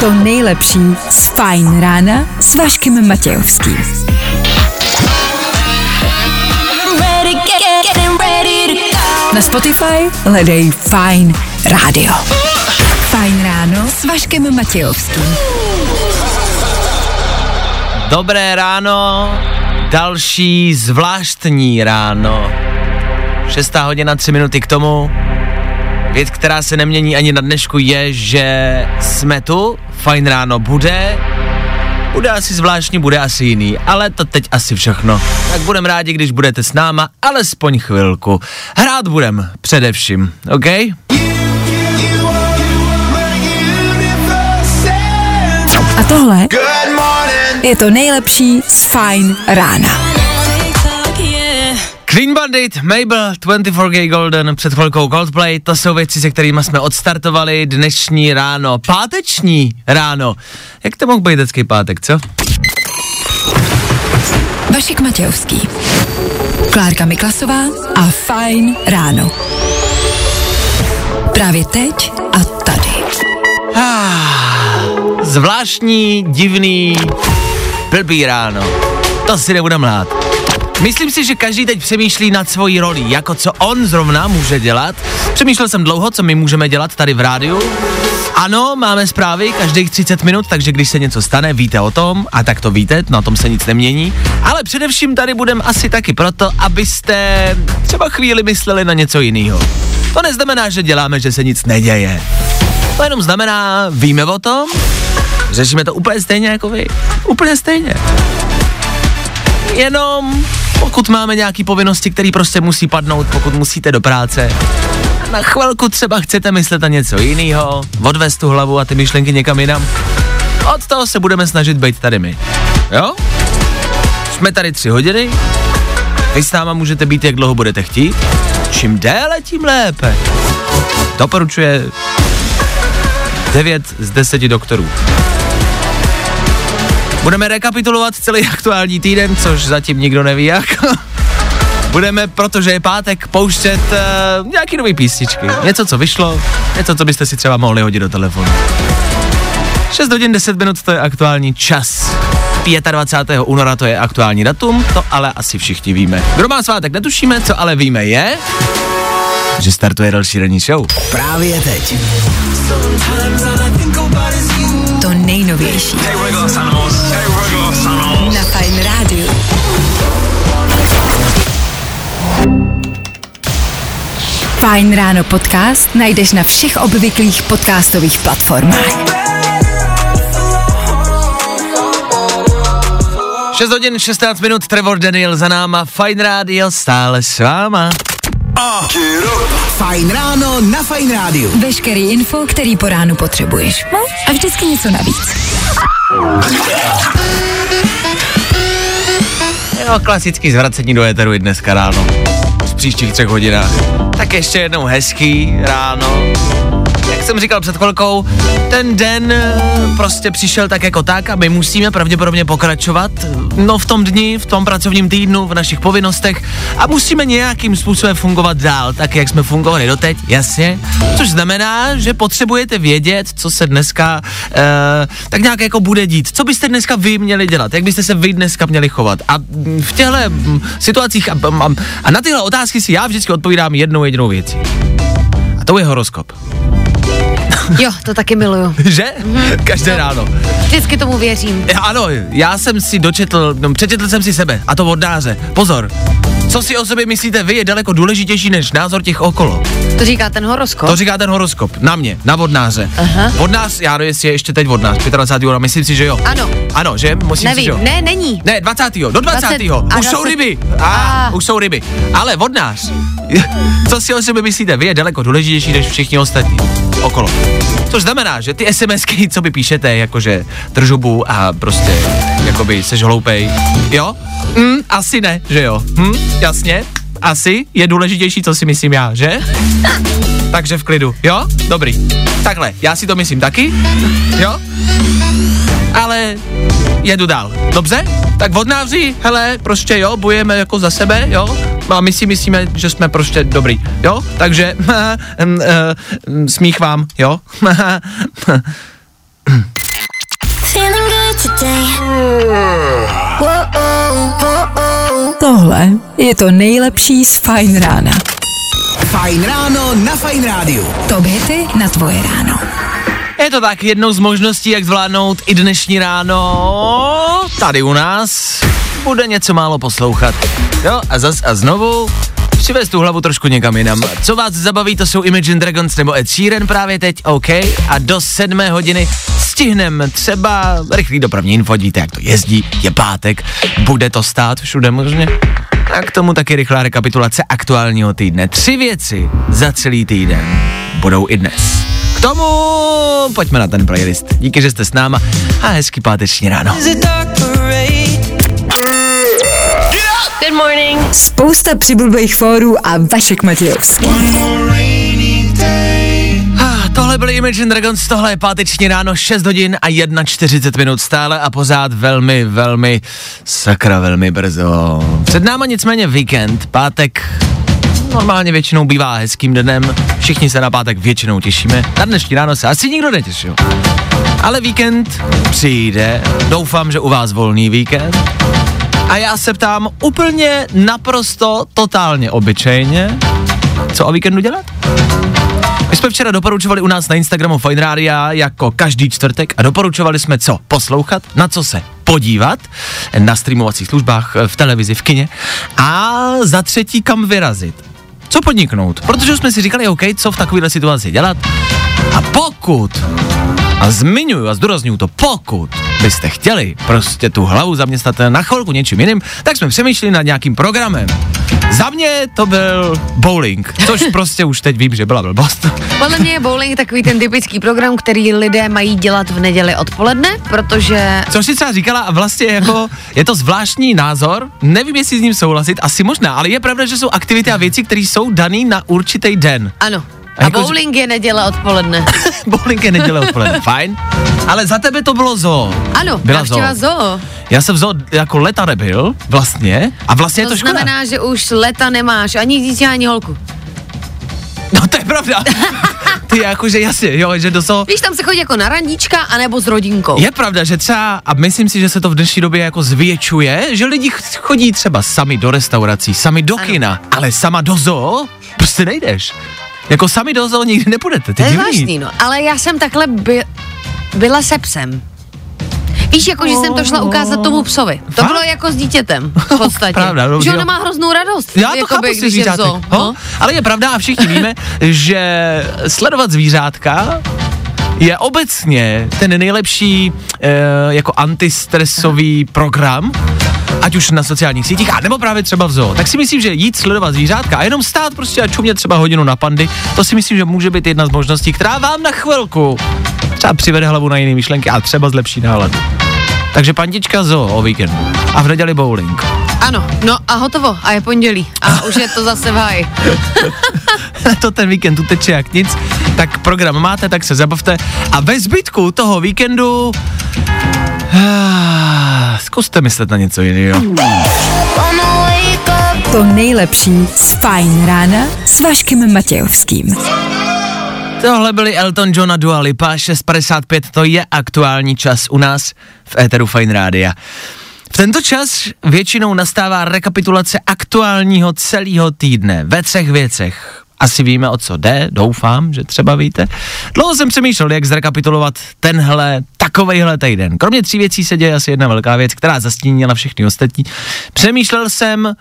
to nejlepší z Fajn rána s Vaškem Matějovským. Na Spotify hledej Fajn rádio. Fajn ráno s Vaškem Matějovským. Dobré ráno, další zvláštní ráno. Šestá hodina, tři minuty k tomu. Věc, která se nemění ani na dnešku, je, že jsme tu, fajn ráno bude, bude asi zvláštní, bude asi jiný, ale to teď asi všechno. Tak budeme rádi, když budete s náma, alespoň chvilku. Hrát budem, především, OK? A tohle je to nejlepší z Fajn rána. Clean Bandit, Mabel, 24K Golden, před chvilkou Coldplay, to jsou věci, se kterými jsme odstartovali dnešní ráno, páteční ráno. Jak to mohl být hezký pátek, co? Vašek Matějovský. Klárka Miklasová a Fajn ráno. Právě teď a tady. Zvláštní, divný, blbý ráno. To si nebudem lhát. Myslím si, že každý teď přemýšlí nad svojí roli, jako co on zrovna může dělat. Přemýšlel jsem dlouho, co my můžeme dělat tady v rádiu. Ano, máme zprávy každých 30 minut, takže když se něco stane, víte o tom, a tak to víte, na tom se nic nemění. Ale především tady budeme asi taky proto, abyste třeba chvíli mysleli na něco jiného. To neznamená, že děláme, že se nic neděje. To jenom znamená, víme o tom, řešíme to úplně stejně jako vy. Úplně stejně. Jenom pokud máme nějaké povinnosti, které prostě musí padnout, pokud musíte do práce, na chvilku třeba chcete myslet na něco jiného, odvést tu hlavu a ty myšlenky někam jinam, od toho se budeme snažit být tady my. Jo? Jsme tady tři hodiny, vy s náma můžete být, jak dlouho budete chtít. Čím déle, tím lépe. Doporučuje 9 z 10 doktorů. Budeme rekapitulovat celý aktuální týden, což zatím nikdo neví jak. Budeme, protože je pátek, pouštět uh, nějaký nový písničky. Něco, co vyšlo, něco, co byste si třeba mohli hodit do telefonu. 6 hodin 10 minut to je aktuální čas. 25. února to je aktuální datum, to ale asi všichni víme. Kdo má svátek, netušíme, co ale víme je, že startuje další ranní show. Právě teď. To nejnovější. Na Fajn rádiu. Fajn ráno podcast najdeš na všech obvyklých podcastových platformách. 6 hodin 16 minut, Trevor Daniel za náma, Fine Radio stále s váma. Fajn ráno na Fajn rádiu. Veškerý info, který po ránu potřebuješ. No a vždycky něco navíc. Jo, klasický zvracení do éteru i dneska ráno. V příštích třech hodinách. Tak ještě jednou hezký ráno. Jak jsem říkal před chvilkou, ten den eh, prostě přišel tak jako tak a my musíme pravděpodobně pokračovat no v tom dni, v tom pracovním týdnu, v našich povinnostech a musíme nějakým způsobem fungovat dál, tak jak jsme fungovali doteď, jasně. Což znamená, že potřebujete vědět, co se dneska eh, tak nějak jako bude dít. Co byste dneska vy měli dělat, jak byste se vy dneska měli chovat. A mm, v těchto mm, situacích a, a, a na tyhle otázky si já vždycky odpovídám jednou jedinou věcí. A to je horoskop. Jo, to taky miluju. Že? Každé ráno. Vždycky tomu věřím. Já, Ano, já jsem si dočetl, no, přečetl jsem si sebe, a to od. Pozor, co si o sobě myslíte vy je daleko důležitější než názor těch okolo. To říká ten horoskop. To říká ten horoskop, na mě, na vodnáře. Aha. Vodnář, já nevím, jestli je ještě teď vodnář, 25. února, myslím si, že jo. Ano. Ano, že? Myslím si, Nevím, že jo. ne, není. Ne, 20. do 20. 20. Už a jsou 20. ryby. A, A. už jsou ryby. Ale vodnář, co si o sobě myslíte, vy je daleko důležitější než všichni ostatní okolo. Což znamená, že ty SMSky, co vy píšete, jakože držubu a prostě, jakoby seš hloupej, jo? Hm, asi ne, že jo? Hm, jasně, asi je důležitější, co si myslím já, že? Takže v klidu, jo? Dobrý. Takhle, já si to myslím taky, jo? Ale jedu dál. Dobře? Tak vodnáři, hele, prostě jo, bojujeme jako za sebe, jo? A my si myslíme, že jsme prostě dobrý, jo? Takže mm, eh, mm, smích vám, jo? Tohle je to nejlepší z Fajn rána. Fajn ráno na Fajn rádiu. Top hity na tvoje ráno. Je to tak jednou z možností, jak zvládnout i dnešní ráno tady u nás. Bude něco málo poslouchat. Jo, a zas a znovu přivez tu hlavu trošku někam jinam. Co vás zabaví, to jsou Imagine Dragons nebo Ed Sheeran právě teď, OK. A do sedmé hodiny stihnem třeba rychlý dopravní info, víte, jak to jezdí, je pátek, bude to stát všude možně. A k tomu taky rychlá rekapitulace aktuálního týdne. Tři věci za celý týden budou i dnes. K tomu pojďme na ten playlist. Díky, že jste s náma a hezký páteční ráno. Good morning. Spousta přibulbých fórů a Vašek Matějovský. Tohle byly Imagine Dragons, tohle je páteční ráno, 6 hodin a 41 minut stále a pořád velmi, velmi, sakra velmi brzo. Před náma nicméně víkend, pátek normálně většinou bývá hezkým dnem, všichni se na pátek většinou těšíme, na dnešní ráno se asi nikdo netěšil. Ale víkend přijde, doufám, že u vás volný víkend. A já se ptám úplně naprosto, totálně obyčejně, co o víkendu dělat? My jsme včera doporučovali u nás na Instagramu Fine Radio jako každý čtvrtek a doporučovali jsme co? Poslouchat, na co se podívat na streamovacích službách, v televizi, v kině a za třetí kam vyrazit. Co podniknout? Protože jsme si říkali, OK, co v takovéhle situaci dělat. A pokud, a zmiňuju a zdůraznuju to, pokud byste chtěli prostě tu hlavu zaměstnat na chvilku něčím jiným, tak jsme přemýšleli nad nějakým programem. Za mě to byl bowling, což prostě už teď vím, že byla blbost. Podle mě je bowling takový ten typický program, který lidé mají dělat v neděli odpoledne, protože Což si třeba říkala, a vlastně jako, je to zvláštní názor, nevím, jestli s ním souhlasit, asi možná, ale je pravda, že jsou aktivity a věci, které jsou daný na určitý den. ano. A A jako- bowling je neděle odpoledne. bowling je neděle odpoledne, fajn. Ale za tebe to bylo zoo. Ano, Byla zoo. zoo. Já jsem v zoo jako leta nebyl, vlastně, a vlastně je To to škoda. znamená, že už leta nemáš ani dítě, ani holku. No to je pravda. Ty jakože jasně, jo, že do zoo... Víš, tam se chodí jako na randíčka, anebo s rodinkou. Je pravda, že třeba, a myslím si, že se to v dnešní době jako zvětšuje, že lidi ch- chodí třeba sami do restaurací, sami do Ano. kina, ale sama do zoo prostě nejdeš. Jako sami do zoo nikdy nepůjdete, ty To je zvláštní, no. Ale já jsem takhle by, byla se psem. Víš, jako, že jsem to šla ukázat tomu psovi. To Fakt? bylo jako s dítětem, v podstatě. Pravda, že ona má hroznou radost. Já to jakoby, chápu, když je zoo. No? No. Ale je pravda a všichni víme, že sledovat zvířátka je obecně ten nejlepší e, jako antistresový program, ať už na sociálních sítích, a nebo právě třeba v zoo. Tak si myslím, že jít sledovat zvířátka a jenom stát prostě a čumět třeba hodinu na pandy, to si myslím, že může být jedna z možností, která vám na chvilku třeba přivede hlavu na jiné myšlenky a třeba zlepší náladu. Takže pandička zoo o víkendu a v neděli bowling. Ano, no a hotovo. A je pondělí. A už je to zase v háji. to ten víkend uteče jak nic, tak program máte, tak se zabavte a ve zbytku toho víkendu zkuste myslet na něco jiného. To nejlepší z Fajn rána s Vaškem Matějovským. Tohle byli Elton John a Dua Lipa, 6.55, to je aktuální čas u nás v Éteru Fine Rádia. V tento čas většinou nastává rekapitulace aktuálního celého týdne ve třech věcech. Asi víme, o co jde, doufám, že třeba víte. Dlouho jsem přemýšlel, jak zrekapitulovat tenhle, takovejhle týden. Kromě tří věcí se děje asi jedna velká věc, která zastínila všechny ostatní. Přemýšlel jsem,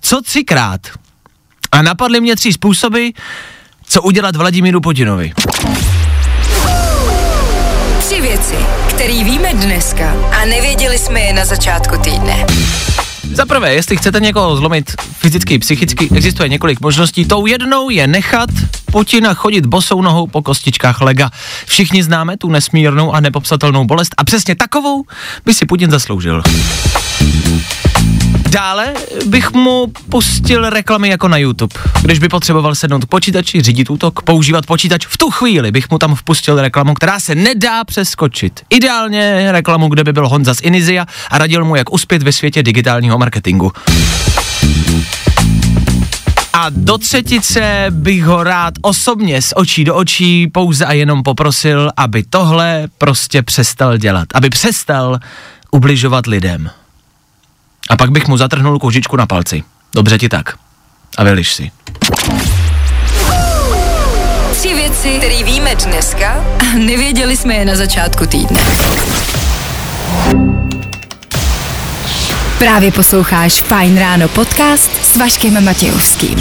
co třikrát. A napadly mě tři způsoby, co udělat Vladimíru Putinovi. Tři věci, které víme dneska a nevěděli jsme je na začátku týdne. Za prvé, jestli chcete někoho zlomit fyzicky, psychicky, existuje několik možností. Tou jednou je nechat Putina chodit bosou nohou po kostičkách lega. Všichni známe tu nesmírnou a nepopsatelnou bolest a přesně takovou by si Putin zasloužil. Dále bych mu pustil reklamy jako na YouTube. Když by potřeboval sednout k počítači, řídit útok, používat počítač, v tu chvíli bych mu tam vpustil reklamu, která se nedá přeskočit. Ideálně reklamu, kde by byl Honza z Inizia a radil mu, jak uspět ve světě digitálního marketingu. A do třetice bych ho rád osobně z očí do očí pouze a jenom poprosil, aby tohle prostě přestal dělat. Aby přestal ubližovat lidem. A pak bych mu zatrhnul koužičku na palci. Dobře ti tak. A vyliš si. Tři věci, které víme dneska a nevěděli jsme je na začátku týdne. Právě posloucháš Fine Ráno podcast s Vaškem Matějovským.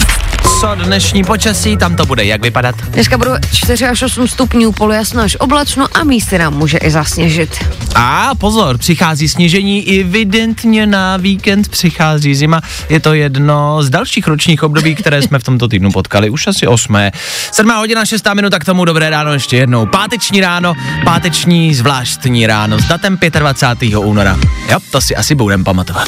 Co dnešní počasí, tam to bude jak vypadat? Dneska budou 4 až 8 stupňů, polojasno až oblačno a místy nám může i zasněžit. A pozor, přichází sněžení, evidentně na víkend přichází zima. Je to jedno z dalších ročních období, které jsme v tomto týdnu potkali, už asi osmé. 7 hodina, 6 minuta k tomu, dobré ráno ještě jednou. Páteční ráno, páteční zvláštní ráno s datem 25. února. Jo, to si asi budem pamatovat.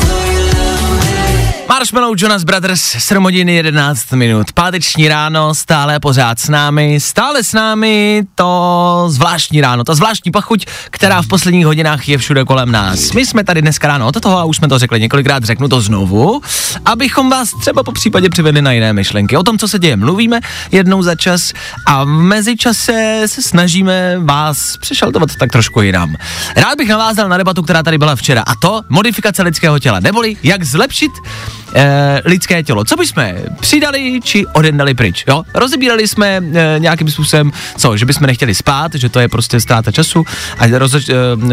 Marshmallow Jonas Brothers, 7 hodin 11 minut. Páteční ráno, stále pořád s námi, stále s námi to zvláštní ráno, ta zvláštní pachuť, která v posledních hodinách je všude kolem nás. My jsme tady dneska ráno od toho a už jsme to řekli několikrát, řeknu to znovu, abychom vás třeba po případě přivedli na jiné myšlenky. O tom, co se děje, mluvíme jednou za čas a v mezičase se snažíme vás přešaltovat tak trošku jinam. Rád bych navázal na debatu, která tady byla včera a to modifikace lidského těla, neboli jak zlepšit eh, lidské tělo. Co bychom přidali či odendali pryč, jo? Rozebírali jsme eh, nějakým způsobem, co, že bychom nechtěli spát, že to je prostě ztráta času a roz, eh,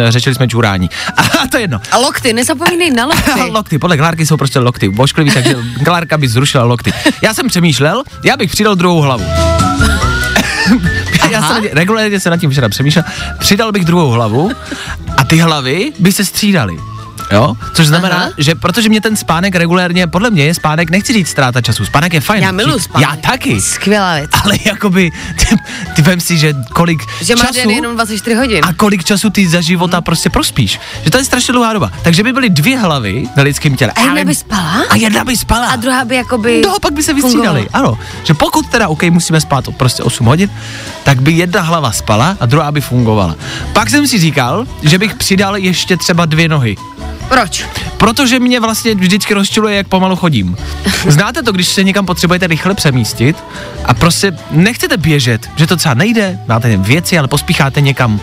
řešili jsme čurání. A to je jedno. A lokty, nezapomínej na lokty. lokty, podle Klárky jsou prostě lokty. Vošklivý, takže Klárka by zrušila lokty. Já jsem přemýšlel, já bych přidal druhou hlavu. já jsem regulárně se nad tím včera přemýšlel, přidal bych druhou hlavu a ty hlavy by se střídaly. Jo? Což znamená, Aha. že protože mě ten spánek regulérně, podle mě je spánek, nechci říct ztráta času, spánek je fajn. Já miluji Že- spánek. Já taky. Skvělá věc. Ale jakoby, ty, ty vem si, že kolik Že máš času jenom 24 hodin. a kolik času ty za života prostě prospíš. Že to je strašně dlouhá doba. Takže by byly dvě hlavy na lidském těle. A jedna by spala? A jedna by spala. A druhá by jakoby... No, pak by se vystřídali. Ano. Že pokud teda, OK, musíme spát o prostě 8 hodin, tak by jedna hlava spala a druhá by fungovala. Pak jsem si říkal, že bych přidal ještě třeba dvě nohy. Proč? Protože mě vlastně vždycky rozčiluje, jak pomalu chodím. Znáte to, když se někam potřebujete rychle přemístit a prostě nechcete běžet, že to třeba nejde, máte věci, ale pospícháte někam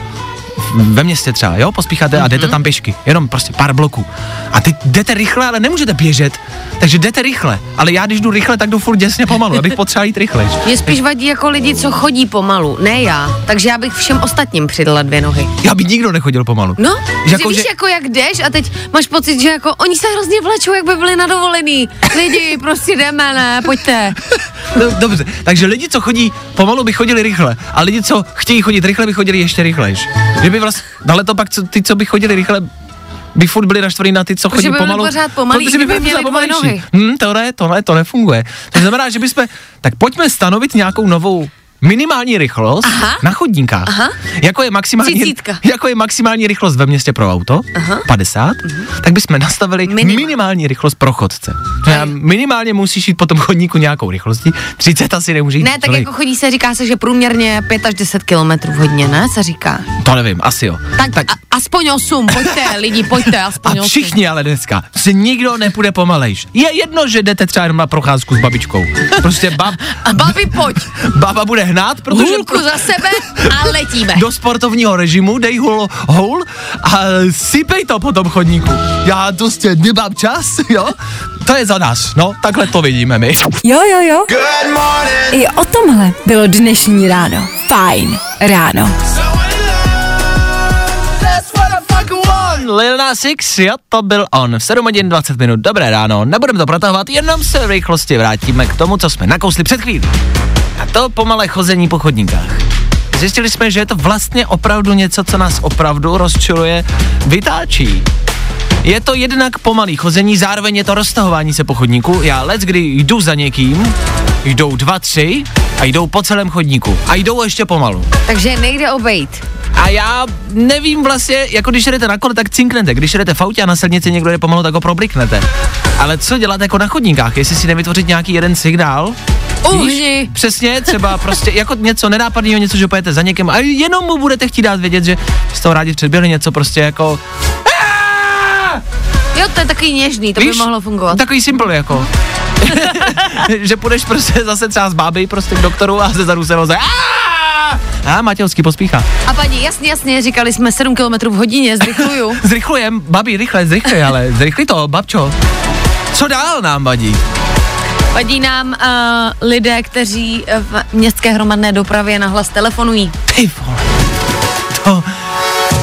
ve městě třeba, jo, pospícháte a jdete tam pěšky, jenom prostě pár bloků. A ty jdete rychle, ale nemůžete běžet, takže jdete rychle. Ale já, když jdu rychle, tak jdu furt děsně pomalu, abych potřeboval jít rychle. Mě spíš vadí jako lidi, co chodí pomalu, ne já. Takže já bych všem ostatním přidala dvě nohy. Já by nikdo nechodil pomalu. No, Že jako, jako, víš, že- jako jak jdeš a teď máš pocit, že jako oni se hrozně vlečou, jak by byli na dovolený. Lidi, prostě jdeme, ne, pojďte. No, dobře, takže lidi, co chodí pomalu, by chodili rychle, a lidi, co chtějí chodit rychle, by chodili ještě rychlejš. Že by vlastně, ale to pak co, ty, co by chodili rychle, by furt byli naštvaní na ty, co chodí by pomalu. pořád pomalí, protože kdyby byli měli pomalejší. nohy. Hm, to ne, to ne, to nefunguje. To znamená, že bychom, tak pojďme stanovit nějakou novou minimální rychlost Aha. na chodníkách. Aha. Jako je maximální, jako je maximální rychlost ve městě pro auto, Aha. 50, tak bychom nastavili Minimál. minimální rychlost pro chodce. Znamená, minimálně musíš jít po tom chodníku nějakou rychlostí, 30 asi nemůže jít Ne, tak člověk. jako chodí se, říká se, že průměrně 5 až 10 kilometrů v hodině, ne, se říká. To nevím, asi jo. Tak, tak. A, aspoň 8, pojďte, lidi, pojďte, aspoň A 8. všichni ale dneska, se nikdo nepůjde pomalejš. Je jedno, že jdete třeba jenom na procházku s babičkou. Prostě bab, A babi, pojď, baba bude hnát, protože hůlku za sebe a letíme. do sportovního režimu, dej hul, houl a sypej to po tom chodníku. Já prostě nemám čas, jo? To je za nás, no, takhle to vidíme my. Jo, jo, jo. I o tomhle bylo dnešní ráno. Fajn ráno. Lil Nas X, jo, to byl on. V 7 hodin 20 minut, dobré ráno. Nebudeme to protahovat, jenom se v rychlosti vrátíme k tomu, co jsme nakousli před chvílí. A to pomalé chození po chodníkách. Zjistili jsme, že je to vlastně opravdu něco, co nás opravdu rozčiluje, vytáčí. Je to jednak pomalý chození, zároveň je to roztahování se po chodníku. Já let, kdy jdu za někým, jdou dva, tři a jdou po celém chodníku. A jdou ještě pomalu. Takže nejde obejít. A já nevím vlastně, jako když jdete na kole, tak cinknete. Když jdete v autě a na silnici někdo jde pomalu, tak ho probliknete. Ale co dělat jako na chodníkách? Jestli si nevytvořit nějaký jeden signál, Uhni. Přesně, třeba prostě jako něco nenápadného, něco, že pojete za někým a jenom mu budete chtít dát vědět, že z toho rádi předběhli něco prostě jako! Jo, to je takový něžný, to by mohlo fungovat. Takový simple jako. že půjdeš prostě zase třeba z báby prostě k doktoru a ze zadu se voze. A Matějovský pospíchá. A paní, jasně, jasně, říkali jsme 7 km v hodině, zrychluju. Zrychlujem, babi, rychle, zrychluj, ale zrychli to, babčo. Co dál nám vadí? Vadí nám uh, lidé, kteří v městské hromadné dopravě nahlas telefonují. Ty vole. To,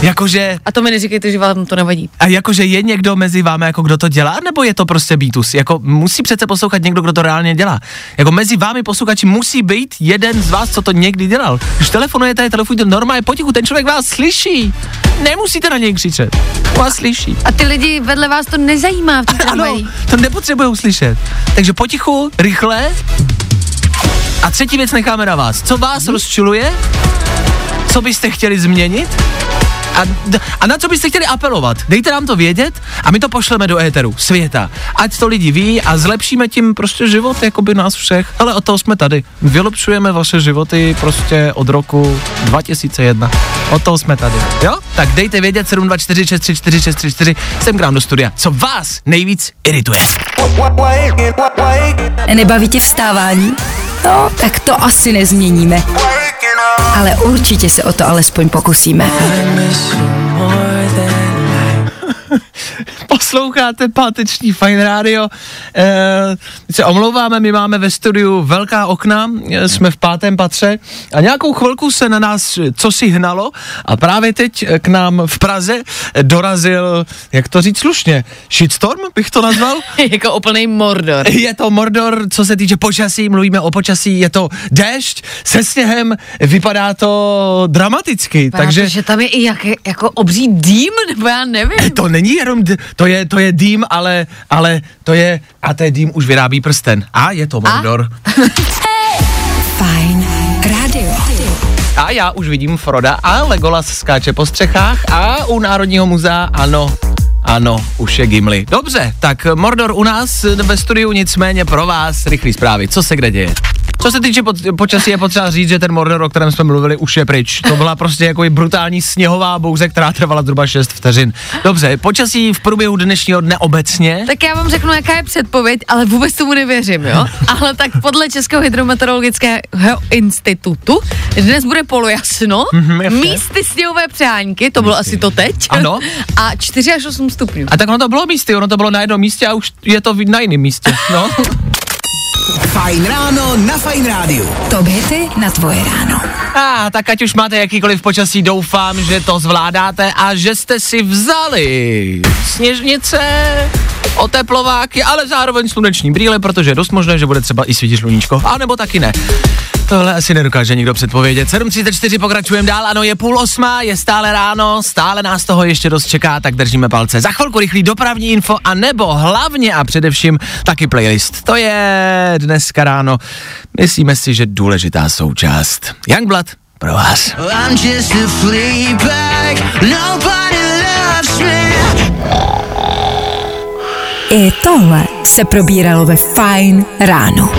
jakože, A to mi neříkejte, že vám to nevadí. a jakože je někdo mezi vámi, jako kdo to dělá, nebo je to prostě býtus? Jako musí přece poslouchat někdo, kdo to reálně dělá. Jako mezi vámi posluchači musí být jeden z vás, co to někdy dělal. Když telefonujete, telefonujte normálně potichu, ten člověk vás slyší. Nemusíte na něj křičet. Vás slyší. A ty lidi vedle vás to nezajímá v Ano, to nepotřebují slyšet. Takže potichu, rychle. A třetí věc necháme na vás. Co vás hmm. rozčiluje? Co byste chtěli změnit? A, a na co byste chtěli apelovat? Dejte nám to vědět a my to pošleme do éteru, světa. Ať to lidi ví a zlepšíme tím prostě život jakoby nás všech. Ale od toho jsme tady. Vylepšujeme vaše životy prostě od roku 2001. Od toho jsme tady. Jo? Tak dejte vědět 724 634 634 sem k nám do studia. Co vás nejvíc irituje? Nebaví tě vstávání? No, tak to asi nezměníme. Ale určitě se o to alespoň pokusíme. Posloucháte páteční Fine Radio. E, se omlouváme, my máme ve studiu velká okna, eh, jsme v pátém patře a nějakou chvilku se na nás eh, co si hnalo a právě teď eh, k nám v Praze eh, dorazil, jak to říct slušně, shitstorm bych to nazval? jako úplný mordor. Je to Mordor, co se týče počasí, mluvíme o počasí, je to déšť se sněhem, vypadá to dramaticky, takže... Takže že tam je i jak, jako obří dým, nebo já nevím. To není jenom, d- to je, to je dým, ale, ale to je, a ten dým už vyrábí prsten. A je to Mordor. Fajn rádio. A, já už vidím Froda a Legolas skáče po střechách a u Národního muzea, ano, ano, už je Gimli. Dobře, tak Mordor u nás ve studiu, nicméně pro vás rychlý zprávy. Co se kde děje? Co se týče po, počasí, je potřeba říct, že ten Mordor, o kterém jsme mluvili, už je pryč. To byla prostě jako brutální sněhová bouze, která trvala zhruba 6 vteřin. Dobře, počasí v průběhu dnešního dne obecně. Tak já vám řeknu, jaká je předpověď, ale vůbec tomu nevěřím, jo? Ale tak podle Českého hydrometeorologického institutu dnes bude polojasno, Mhm, jasně. místy sněhové přáňky, to bylo asi to teď. Ano. A 4 až 8 stupňů. A tak ono to bylo místy, ono to bylo na jednom místě a už je to na jiném místě. No. Fajn ráno na Fajn rádiu. Top hity na tvoje ráno. A tak ať už máte jakýkoliv počasí, doufám, že to zvládáte a že jste si vzali sněžnice, oteplováky, ale zároveň sluneční brýle, protože je dost možné, že bude třeba i svítit sluníčko, a nebo taky ne. Tohle asi nedokáže nikdo předpovědět. 7.34 pokračujeme dál, ano, je půl osma, je stále ráno, stále nás toho ještě dost čeká, tak držíme palce. Za chvilku rychlý dopravní info a nebo hlavně a především taky playlist. To je dneska ráno, myslíme si, že důležitá součást. Youngblood pro vás. I'm just a fleabag. Nobody loves me. I tohle se probíralo ve Fajn ráno.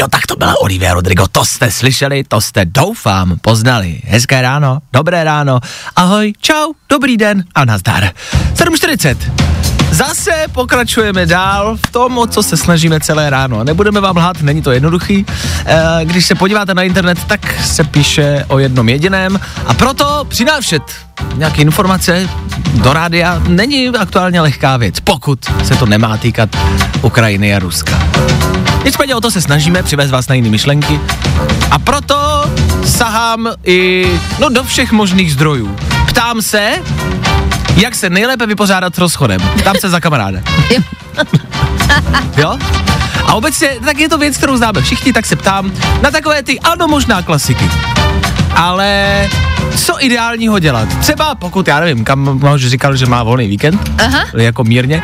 Jo, tak to byla Olivia Rodrigo, to jste slyšeli, to jste doufám poznali. Hezké ráno, dobré ráno, ahoj, čau, dobrý den a nazdar. 7.40. Zase pokračujeme dál v tom, o co se snažíme celé ráno. Nebudeme vám lhát, není to jednoduchý. E, když se podíváte na internet, tak se píše o jednom jediném a proto přinášet nějaké informace do rádia není aktuálně lehká věc, pokud se to nemá týkat Ukrajiny a Ruska. Nicméně o to se snažíme přivést vás na jiné myšlenky a proto sahám i no, do všech možných zdrojů. Ptám se, jak se nejlépe vypořádat s rozchodem. Ptám se za kamaráda. jo? A obecně, tak je to věc, kterou známe všichni, tak se ptám na takové ty, ano, možná klasiky. Ale co ideálního dělat? Třeba pokud, já nevím, kam už říkal, že má volný víkend, Aha. jako mírně,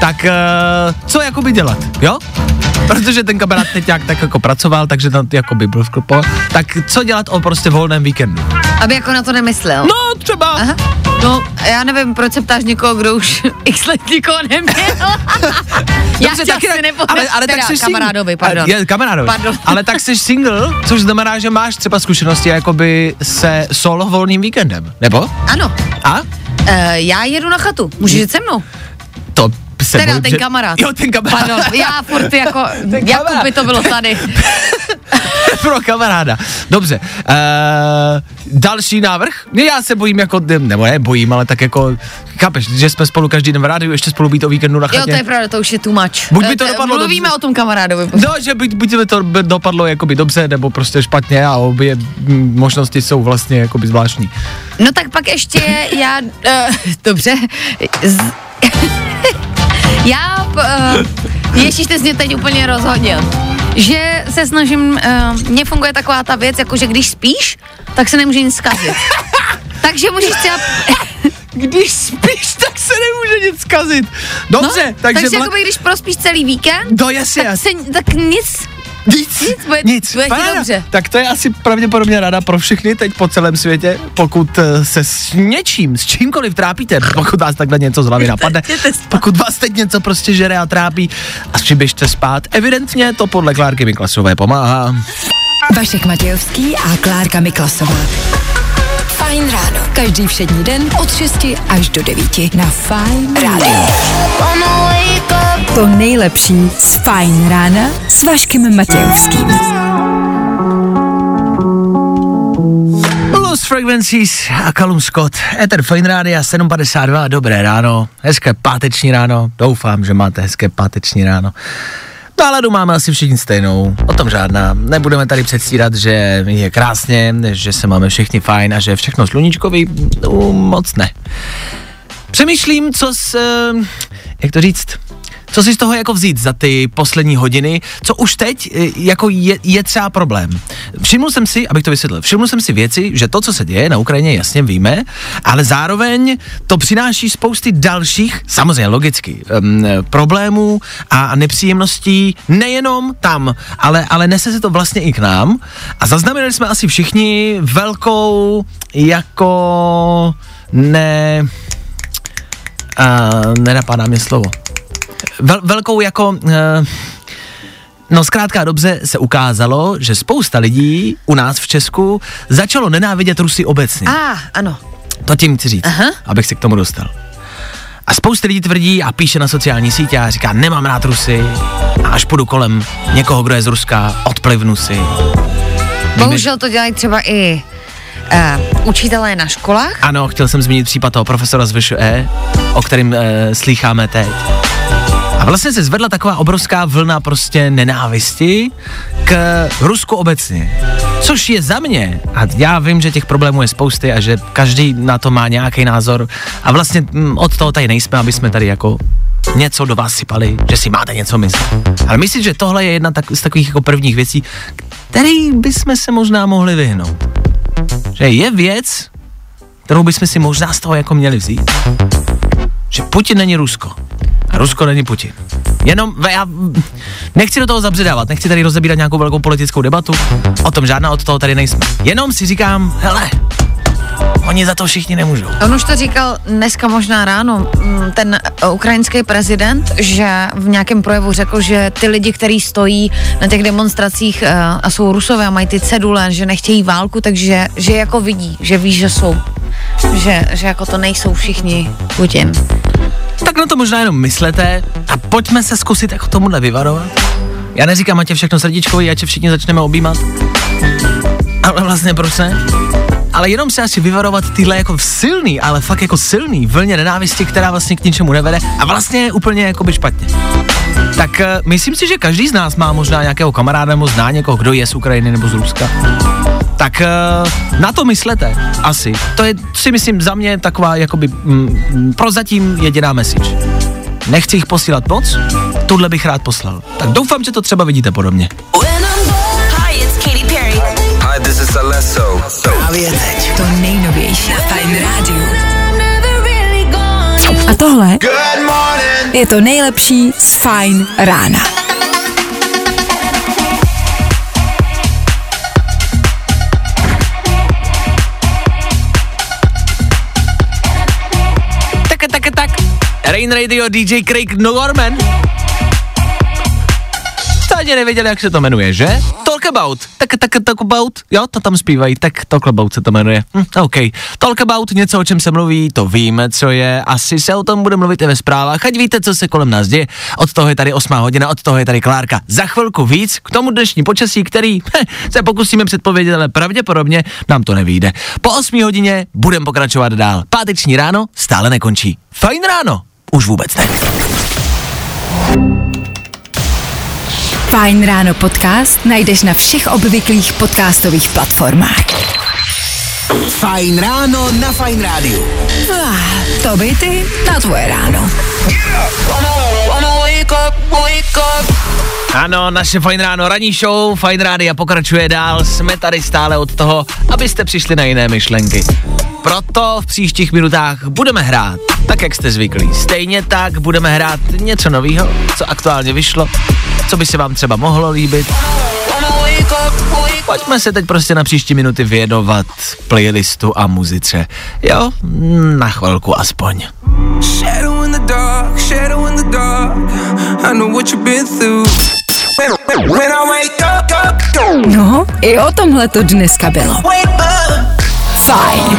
tak uh, co jakoby dělat, jo? Protože ten kamarád teď nějak tak jako pracoval, takže tam jako by byl v klupo. Tak co dělat o prostě volném víkendu? Aby jako na to nemyslel. No třeba. Aha. No, já nevím, proč se ptáš někoho, kdo už x let nikoho neměl. já Dobře, tě taky nepodám. ale, ale tak Teda, jsi sing- kamarádovi, pardon. Je, kamarádovi. Pardon. Ale tak jsi single, což znamená, že máš třeba zkušenosti jakoby se solo volným víkendem, nebo? Ano, A? uh, já jedu na chatu, můžeš jít se mnou? To se Teda bojím, ten že- kamarád. Jo, ten kamarád. Pardon, já furt jako, Ten kamarád. by to bylo tady. Pro kamaráda. Dobře. Uh, další návrh? Já se bojím jako, nebo ne bojím, ale tak jako, chápeš, že jsme spolu každý den v rádiu, ještě spolu být o víkendu na chatě. Jo, to je pravda, to už je too much. Buď by Eh, to te- dopadlo Mluvíme dobře. o tom kamarádovi. No, že buď, buď by to dopadlo jakoby dobře, nebo prostě špatně a obě možnosti jsou vlastně jakoby zvláštní. No tak pak ještě já, uh, dobře, Z, já, uh, ježíš, ty jsi mě teď úplně rozhodil, že se snažím, uh, mně funguje taková ta věc, jako že když spíš, tak se nemůže nic zkazit. Takže můžeš třeba, Když spíš, tak se nemůže nic zkazit. Dobře, no, takže... takže vla- jakoby, když prospíš celý víkend, No jasně, tak, se, tak nic, Nic, nic, bude- nic. bude ti dobře. Tak to je asi pravděpodobně rada pro všechny teď po celém světě, pokud eh, se s něčím, s čímkoliv trápíte, pokud vás takhle něco z hlavy napadne, pokud vás teď něco prostě žere a trápí a si běžte spát. Evidentně to podle Klárky Miklasové pomáhá. Vašek Matějovský a Klárka Miklasová. Fajn ráno. Každý všední den od 6 až do 9 na Fajn rádiu. To nejlepší z Fajn rána s Vaškem Matějovským. Lost Frequencies a Callum Scott, Ether Fine Rádia 752, dobré ráno, hezké páteční ráno, doufám, že máte hezké páteční ráno. Náladu máme asi všichni stejnou, o tom žádná. Nebudeme tady předstírat, že je krásně, že se máme všichni fajn a že všechno sluníčkový, no, moc ne. Přemýšlím, co s, eh, jak to říct, co si z toho jako vzít za ty poslední hodiny, co už teď eh, jako je, je třeba problém. Všiml jsem si, abych to vysvětlil, všiml jsem si věci, že to, co se děje na Ukrajině, jasně víme, ale zároveň to přináší spousty dalších, samozřejmě logicky, um, problémů a nepříjemností nejenom tam, ale, ale nese se to vlastně i k nám a zaznamenali jsme asi všichni velkou jako ne a nenapadá mě slovo. Vel, velkou jako, uh, no zkrátka dobře se ukázalo, že spousta lidí u nás v Česku začalo nenávidět Rusy obecně. A, ah, ano. To tím chci říct, Aha. abych se k tomu dostal. A spousta lidí tvrdí a píše na sociální sítě a říká, nemám rád Rusy a až půjdu kolem někoho, kdo je z Ruska, odplivnu si. Bohužel to dělají třeba i uh, učitelé na školách. Ano, chtěl jsem zmínit případ toho profesora z VŠE, o kterým e, slýcháme teď. A vlastně se zvedla taková obrovská vlna prostě nenávisti k Rusku obecně. Což je za mě, a já vím, že těch problémů je spousty a že každý na to má nějaký názor a vlastně mm, od toho tady nejsme, aby jsme tady jako něco do vás sypali, že si máte něco myslet. Ale myslím, že tohle je jedna z takových jako prvních věcí, který bychom se možná mohli vyhnout. Že je věc, kterou bychom si možná z toho jako měli vzít. Že Putin není Rusko. Rusko není Putin. Jenom, já nechci do toho zabředávat, nechci tady rozebírat nějakou velkou politickou debatu, o tom žádná od toho tady nejsme. Jenom si říkám, hele, oni za to všichni nemůžou. On už to říkal dneska možná ráno, mm, ten uh, ukrajinský prezident, že v nějakém projevu řekl, že ty lidi, kteří stojí na těch demonstracích uh, a jsou rusové a mají ty cedule, že nechtějí válku, takže že jako vidí, že ví, že jsou. Že, že jako to nejsou všichni Putin. Tak na to možná jenom myslete a pojďme se zkusit jako tomuhle vyvarovat. Já neříkám, ať je všechno srdíčkový, ať se všichni začneme objímat. Ale vlastně proč ne? Ale jenom se asi vyvarovat tyhle jako silný, ale fakt jako silný vlně nenávisti, která vlastně k ničemu nevede a vlastně je úplně jako by špatně. Tak uh, myslím si, že každý z nás má možná nějakého kamaráda nebo zná někoho, kdo je z Ukrajiny nebo z Ruska. Tak uh, na to myslete, asi. To je, si myslím, za mě taková jakoby mm, prozatím jediná message. Nechci jich posílat moc, tuhle bych rád poslal. Tak doufám, že to třeba vidíte podobně. Hi, it's Katy Perry. Hi, this is Alesso. Právě teď. To nejnovější na Fajn rádiu. A tohle je to nejlepší z Fajn rána. Fine Radio DJ Craig Norman. Ani nevěděli, jak se to jmenuje, že? Talk About. Tak, tak, talk About. Jo, to tam zpívají, tak Talk About se to jmenuje. Hm, OK. Talk About, něco, o čem se mluví, to víme, co je. Asi se o tom bude mluvit i ve zprávách, ať víte, co se kolem nás děje. Od toho je tady 8 hodina, od toho je tady Klárka. Za chvilku víc k tomu dnešní počasí, který heh, se pokusíme předpovědět, ale pravděpodobně nám to nevíde. Po 8 hodině budeme pokračovat dál. Páteční ráno stále nekončí. Fajn ráno, už vůbec ne. Fajn ráno podcast najdeš na všech obvyklých podcastových platformách. Fajn ráno na Fajn rádiu. Ah, to by ty na tvoje ráno. Ano, naše Fajn ráno ranní show, Fajn rádia pokračuje dál, jsme tady stále od toho, abyste přišli na jiné myšlenky. Proto v příštích minutách budeme hrát, tak jak jste zvyklí. Stejně tak budeme hrát něco nového, co aktuálně vyšlo, co by se vám třeba mohlo líbit. Pojďme se teď prostě na příští minuty věnovat playlistu a muzice. Jo, na chvilku aspoň. No, i o tomhle to dneska bylo. Fajn.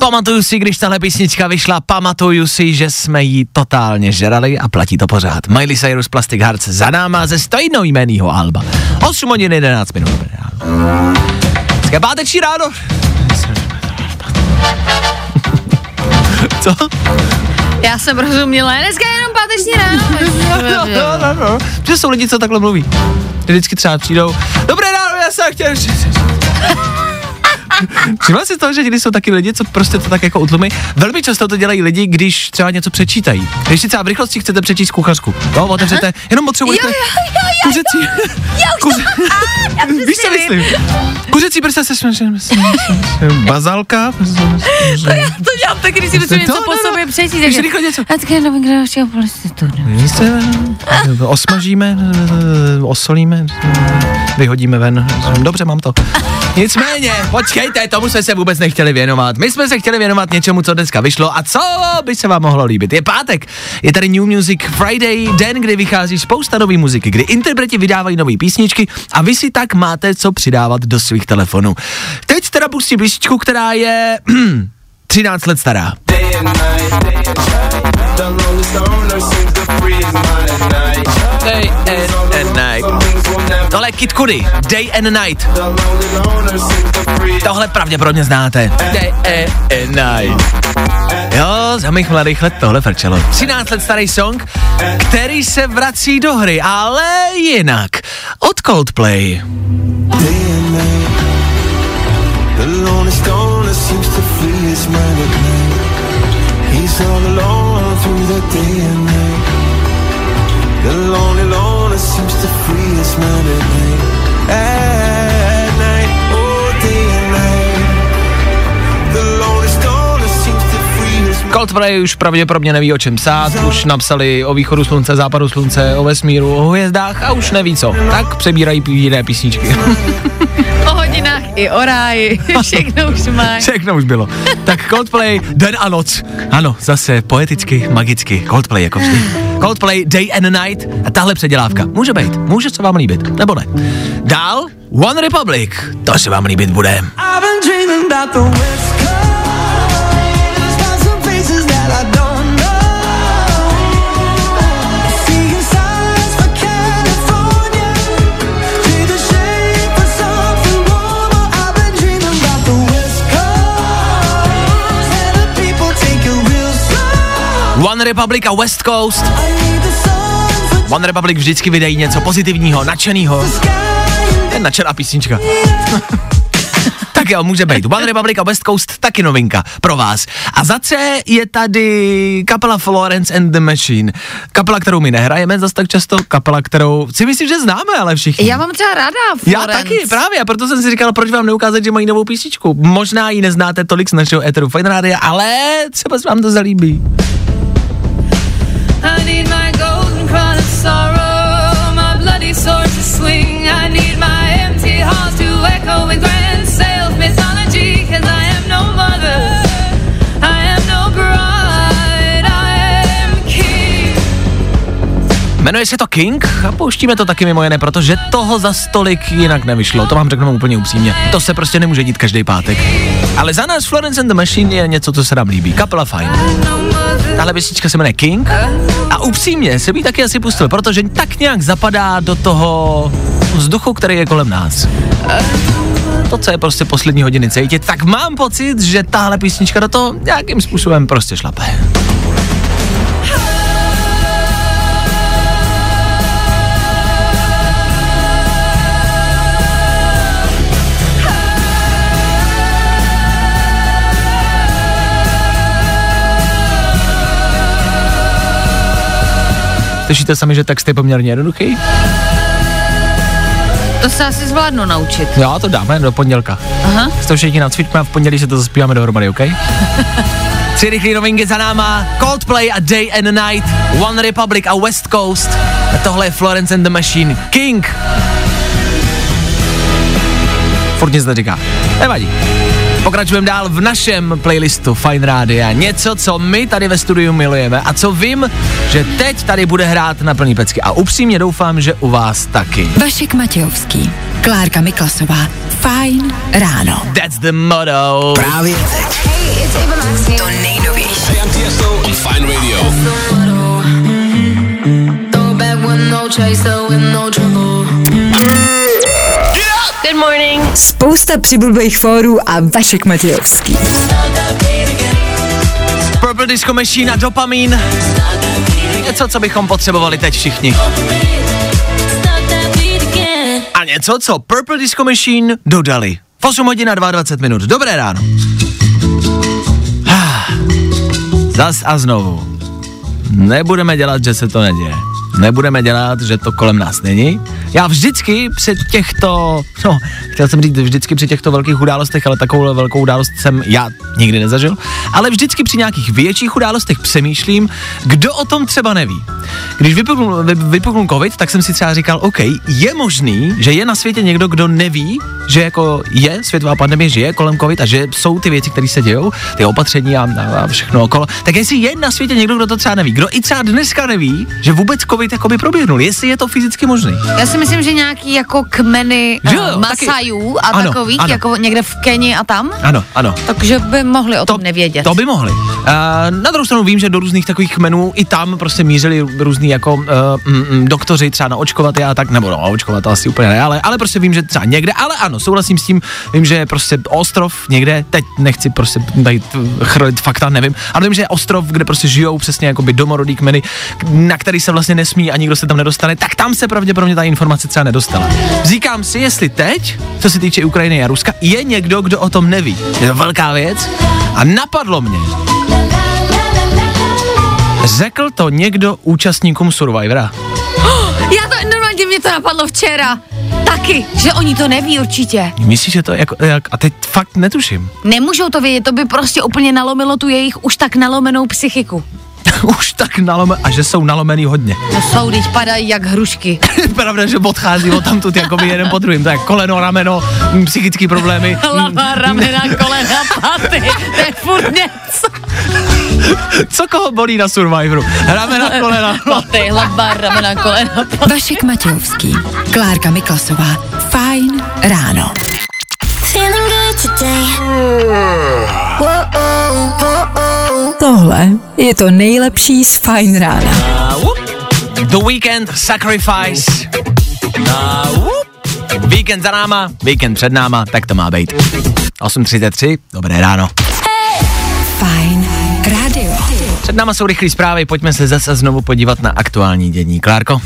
Pamatuju si, když tahle písnička vyšla, pamatuju si, že jsme ji totálně žrali a platí to pořád. Miley Cyrus Plastic Hearts za náma ze stejnojmenýho alba. 8 hodin 11 minut. Dneska páteční ráno. Co? Já jsem rozuměla, dneska je jenom páteční ráno. No, no, no. Že jsou lidi, co takhle mluví. Ty vždycky třeba přijdou. Dobré ráno, já jsem chtěl... Všimla si toho, že někdy jsou taky lidi, co prostě to tak jako utlumí. Velmi často to dělají lidi, když třeba něco přečítají. Když si třeba v rychlosti chcete přečíst kuchařku. No, otevřete, jenom potřebujete... Jo, jo, jo, jo, kuřecí... Kuře... Víš, co myslím? Kuřecí prsa se Bazalka. To já to dělám tak, když si musím To, něco no, po no. sobě přečíst. Když rychle něco. A tak jenom prostitutu. Víš co, Osmažíme, osolíme, vyhodíme ven. Dobře, mám to. Nicméně, počkejte, tomu jsme se vůbec nechtěli věnovat. My jsme se chtěli věnovat něčemu, co dneska vyšlo a co by se vám mohlo líbit. Je pátek, je tady New Music Friday, den, kdy vychází spousta nový muziky, kdy interpreti vydávají nové písničky a vy si tak máte co přidávat do svých telefonů. Teď teda pustím písničku, která je 13 let stará. Day and. Tohle je Kid Cudi, Day and Night. Tohle pravděpodobně znáte. Day and Night. Jo, za mých mladých let tohle frčelo. 13 let starý song, který se vrací do hry, ale jinak. Od Coldplay. He's all alone through the day and night. The lonely loner seems. The. Coldplay už pravděpodobně neví o čem psát, už napsali o východu slunce, západu slunce, o vesmíru, o hvězdách a už neví co. Tak přebírají jiné písničky. I o ráji, všechno už máš. Všechno už bylo. Tak Coldplay, den a noc. Ano, zase poeticky, magicky. Coldplay jako vždy. Coldplay, Day and Night a tahle předělávka. Může být, může se vám líbit, nebo ne. Dál, One Republic, to se vám líbit bude. I've been One Republic a West Coast. One Republic vždycky vydají něco pozitivního, nadšeného. je nadšená písnička. Tak jo, může být. One Republic a West Coast taky novinka pro vás. A za C je tady kapela Florence and the Machine. Kapela, kterou my nehrajeme zas tak často, kapela, kterou si myslím, že známe, ale všichni. Já mám třeba ráda Já Florence. taky, právě, a proto jsem si říkal, proč vám neukázat, že mají novou písničku. Možná ji neznáte tolik z našeho Eteru Fine Rádia, ale třeba se vám to zalíbí. swords to swing. I need my empty halls to echo with grand sales mythology, cause I am no mother. I am no bride, I am king. Jmenuje se to King a pouštíme to taky mimo jiné, protože toho za stolik jinak nevyšlo. To vám řeknu úplně upřímně. To se prostě nemůže dít každý pátek. Ale za nás Florence and the Machine je něco, co se nám líbí. Kapela fajn. Tahle věcička se jmenuje King upřímně se by taky asi pustil, protože tak nějak zapadá do toho vzduchu, který je kolem nás. To, co je prostě poslední hodiny cítit, tak mám pocit, že tahle písnička do toho nějakým způsobem prostě šlape. Slyšíte sami, že text je poměrně jednoduchý? To se asi zvládnu naučit. Jo, to dáme do pondělka. Aha. S to všichni nacvičme a v pondělí se to zaspíváme dohromady, OK? Tři rychlé novinky za náma, Coldplay a Day and Night, One Republic a West Coast. A tohle je Florence and the Machine, King. Furt nic neříká. Nevadí. Pokračujeme dál v našem playlistu Fine Rádia. Něco, co my tady ve studiu milujeme a co vím, že teď tady bude hrát na plný pecky. A upřímně doufám, že u vás taky. Vašek Matějovský, Klárka Miklasová. Fajn ráno. That's the motto. Právě teď. To nejnovější. On Fine Radio. Good morning. Spousta přibulbých fórů a Vašek Matějovský. Purple Disco Machine a dopamin. Něco, co bychom potřebovali teď všichni. A něco, co Purple Disco Machine dodali. V 8 hodin a 22 minut. Dobré ráno. Zas a znovu. Nebudeme dělat, že se to neděje. Nebudeme dělat, že to kolem nás není. Já vždycky při těchto, no, chtěl jsem říct vždycky při těchto velkých událostech, ale takovou velkou událost jsem já nikdy nezažil, ale vždycky při nějakých větších událostech přemýšlím, kdo o tom třeba neví. Když vypuknul, vy- vypuknul covid, tak jsem si třeba říkal, OK, je možný, že je na světě někdo, kdo neví, že jako je světová pandemie, že je kolem covid a že jsou ty věci, které se dějou, ty opatření a, a všechno okolo. Tak jestli je na světě někdo, kdo to třeba neví, kdo i třeba dneska neví, že vůbec covid jakoby proběhnul, jestli je to fyzicky možný. Já si myslím, že nějaký jako kmeny Jo, uh, jo, taky. Masajů a Ano, takových, ano. jako někde v Keni a tam, Ano, ano. takže by mohli o tom nevědět. To by mohli. Uh, na druhou stranu vím, že do různých takových kmenů i tam prostě mířili různý jako uh, mm, mm, doktoři třeba naočkovat a tak, nebo no, očkovat asi úplně ne, ale, ale prostě vím, že třeba někde, ale ano, souhlasím s tím, vím, že je prostě ostrov někde, teď nechci prostě tady chrlit fakta, nevím, ale vím, že je ostrov, kde prostě žijou přesně jako by domorodý kmeny, na který se vlastně nesmí a nikdo se tam nedostane, tak tam se pravděpodobně ta informace třeba nedostala. Říkám si, jestli teď, co se týče Ukrajiny a Ruska, je někdo, kdo o tom neví. Je to velká věc a napadlo mě, Řekl to někdo účastníkům Survivora. Já to, normálně mě to napadlo včera. Taky, že oni to neví určitě. Myslíš, že to jako, jak, a teď fakt netuším. Nemůžou to vědět, to by prostě úplně nalomilo tu jejich už tak nalomenou psychiku. Už tak nalome, a že jsou nalomený hodně. To jsou, teď padají jak hrušky. Pravda, že odchází od tamtud jakoby jeden po druhém. To je koleno, rameno, mm, psychické problémy. Hlava, ramena, kolena, paty, to je furt něco. Co koho bolí na Survivoru? Ramena, kolena. Paty, hlava, ramena, kolena, paty. Vašek Matějovský, Klárka Miklasová. Fajn ráno. Tohle je to nejlepší z Fajn rána. The Weekend Sacrifice. Víkend za náma, víkend před náma, tak to má být. 8.33, dobré ráno. Fajn rádio. Před náma jsou rychlé zprávy, pojďme se zase znovu podívat na aktuální dění. Klárko?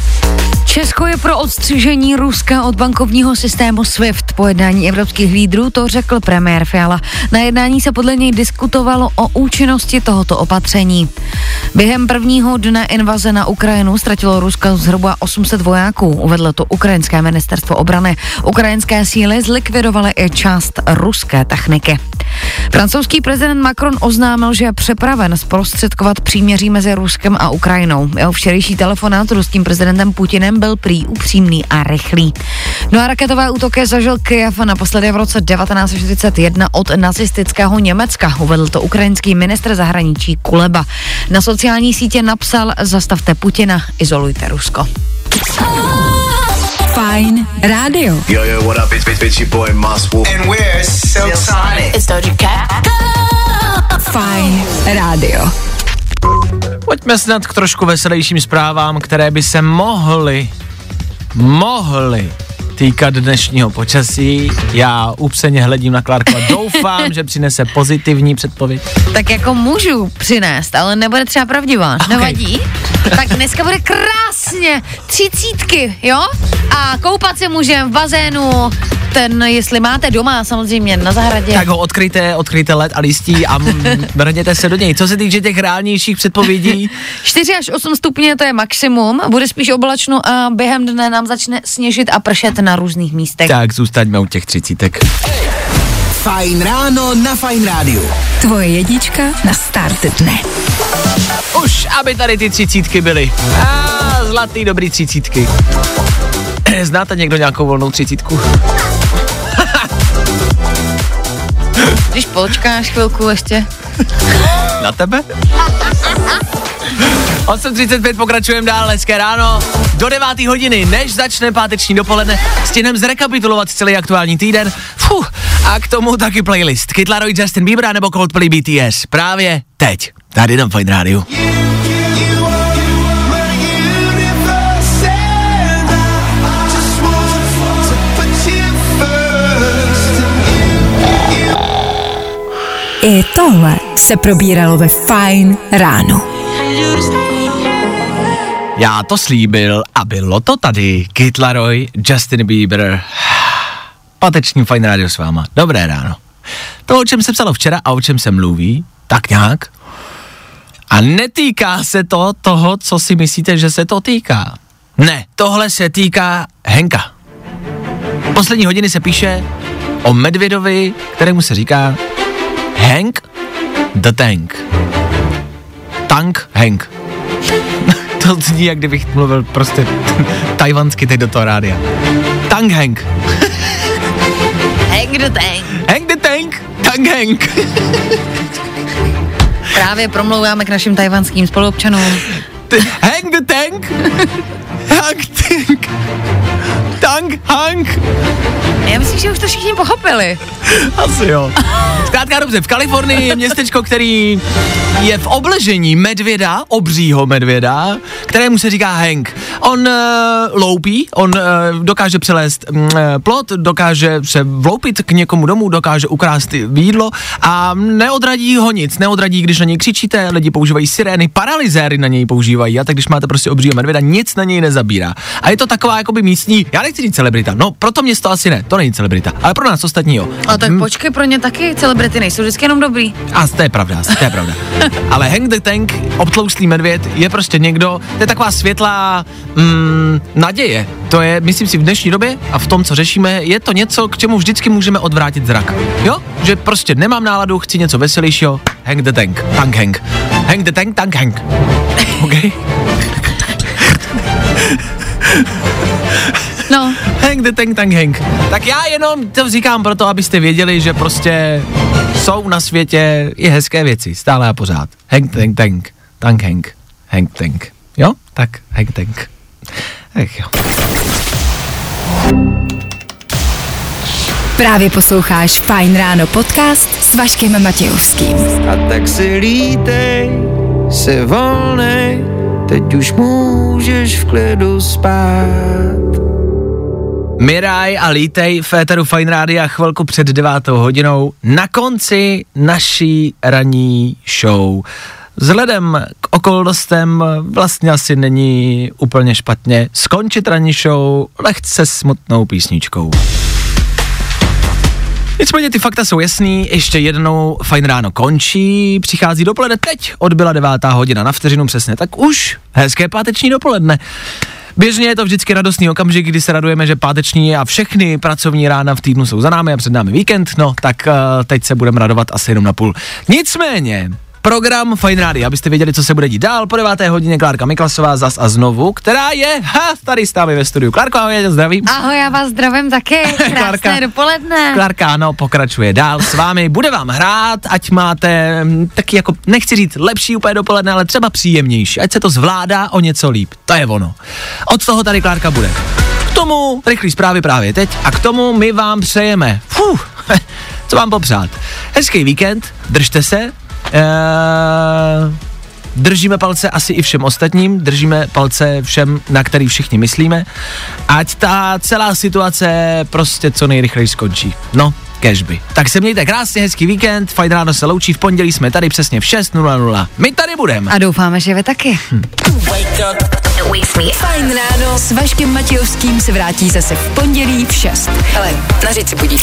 Česko je pro odstřižení Ruska od bankovního systému SWIFT. Po jednání evropských lídrů to řekl premiér Fiala. Na jednání se podle něj diskutovalo o účinnosti tohoto opatření. Během prvního dne invaze na Ukrajinu ztratilo Rusko zhruba 800 vojáků, uvedlo to ukrajinské ministerstvo obrany. Ukrajinské síly zlikvidovaly i část ruské techniky. Francouzský prezident Macron oznámil, že je připraven zprostředkovat příměří mezi Ruskem a Ukrajinou. Jeho včerejší telefonát s ruským prezidentem Putinem byl prý upřímný a rychlý. No a raketové útoky zažil Kyjev naposledy v roce 1941 od nacistického Německa, uvedl to ukrajinský ministr zahraničí Kuleba. Na sociální sítě napsal zastavte Putina, izolujte Rusko. Fajn rádio. Yo, yo, what up? It's, it's, it's your boy Wolf. And we're Silk Sonic. It's Doja Cat. Fajn rádio. Pojďme snad k trošku veselějším zprávám, které by se mohly, mohly týkat dnešního počasí. Já upřeně hledím na Klárku a doufám, že přinese pozitivní předpověď. Tak jako můžu přinést, ale nebude třeba pravdivá. Ok. Nevadí? Tak dneska bude krásně třicítky, jo? A koupat se můžeme v bazénu, ten, jestli máte doma, samozřejmě na zahradě. Tak ho odkryjte, odkryjte led a listí a vrhněte se do něj. Co se týče těch reálnějších předpovědí, 4 až 8 stupně to je maximum, bude spíš oblačno a během dne nám začne sněžit a pršet na různých místech. tak zůstaňme u těch třicítek. Fajn ráno na Fajn rádiu. Tvoje jednička na start dne. Už, aby tady ty třicítky byly. A zlatý dobrý třicítky. Znáte někdo nějakou volnou třicítku? Když počkáš chvilku ještě. Na tebe? 8.35 pokračujeme dál, hezké ráno. Do 9. hodiny, než začne páteční dopoledne, stihneme zrekapitulovat celý aktuální týden. Fuh, a k tomu taky playlist. Kytlaroj Justin Bieber nebo Coldplay BTS. Právě teď. Tady na Fine Radio. I tohle se probíralo ve Fajn ráno. Já to slíbil a bylo to tady. Kid Laroi, Justin Bieber. Pateční Fine Radio s váma. Dobré ráno. To, o čem se psalo včera a o čem se mluví, tak nějak. A netýká se to toho, co si myslíte, že se to týká. Ne, tohle se týká Henka. Poslední hodiny se píše o Medvědovi, kterému se říká Hank the Tank. Tank Hank. to zní, jak kdybych mluvil prostě tajvansky teď do toho rádia. Tank Hank. Hang the tank. Hank the Tank. Tank Hank. Právě promlouváme k našim tajvanským spoluobčanům. Hank the Tank. Hank Tank. Tank Hank. Já myslím, že už to všichni pochopili. Asi jo. Zkrátka dobře, v Kalifornii je městečko, který je v obležení medvěda, obřího medvěda, kterému se říká Hank. On uh, loupí, on uh, dokáže přelézt uh, plot, dokáže se vloupit k někomu domů, dokáže ukrást jídlo a neodradí ho nic, neodradí, když na něj křičíte, lidi používají sirény, paralyzéry na něj používají a tak když máte prostě obřího medvěda, nic na něj nezabírá. A je to taková jakoby místní, já nechci říct celebrita, no pro to město asi ne, to není celebrita, ale pro nás ostatní jo. A tak počkej, pro ně taky celebrity nejsou vždycky jenom dobrý. A to je pravda, to je pravda. Ale Hank the Tank, obtloustlý medvěd, je prostě někdo, to je taková světlá mm, naděje. To je, myslím si, v dnešní době a v tom, co řešíme, je to něco, k čemu vždycky můžeme odvrátit zrak. Jo? Že prostě nemám náladu, chci něco veselějšího. Hank the Tank, Tank Hank. Hank the Tank, Tank Hank. OK? No, Hank the Tank, Tank Hank. Tak já jenom to říkám proto, abyste věděli, že prostě jsou na světě i hezké věci, stále a pořád. Hank Tank Tank, Tank Hank, Hank Tank. Jo? Tak Hank Tank. Ach jo. Právě posloucháš Fajn ráno podcast s Vaškem Matějovským. A tak si lítej, se volnej, teď už můžeš v klidu spát. Miraj a Lítej v éteru Fine Rádia chvilku před devátou hodinou na konci naší ranní show. Vzhledem k okolnostem vlastně asi není úplně špatně skončit ranní show lehce smutnou písničkou. Nicméně ty fakta jsou jasný, ještě jednou fajn ráno končí, přichází dopoledne, teď odbyla devátá hodina na vteřinu přesně, tak už hezké páteční dopoledne. Běžně je to vždycky radostný okamžik, kdy se radujeme, že páteční a všechny pracovní rána v týdnu jsou za námi a před námi víkend, no tak uh, teď se budeme radovat asi jenom na půl. Nicméně, program Fine Radio, abyste věděli, co se bude dít dál. Po deváté hodině Klárka Miklasová zas a znovu, která je ha, tady s námi ve studiu. Klárko, ahoj, já zdravím. Ahoj, já vás zdravím taky. Krásné Klárka. dopoledne. Klárka, ano, pokračuje dál s vámi. Bude vám hrát, ať máte mm, taky jako, nechci říct lepší úplně dopoledne, ale třeba příjemnější. Ať se to zvládá o něco líp. To je ono. Od toho tady Klárka bude. K tomu rychlý zprávy právě teď a k tomu my vám přejeme. Fuh, co vám popřát? Hezký víkend, držte se. Eee, držíme palce asi i všem ostatním, držíme palce všem, na který všichni myslíme, ať ta celá situace prostě co nejrychleji skončí. No, cashby. Tak se mějte krásně, hezký víkend, fajn ráno se loučí, v pondělí jsme tady přesně v 6.00. My tady budeme. A doufáme, že vy taky. Fajn ráno s Vaškem Matějovským se vrátí zase v pondělí v 6. Hele, nařiď si budík.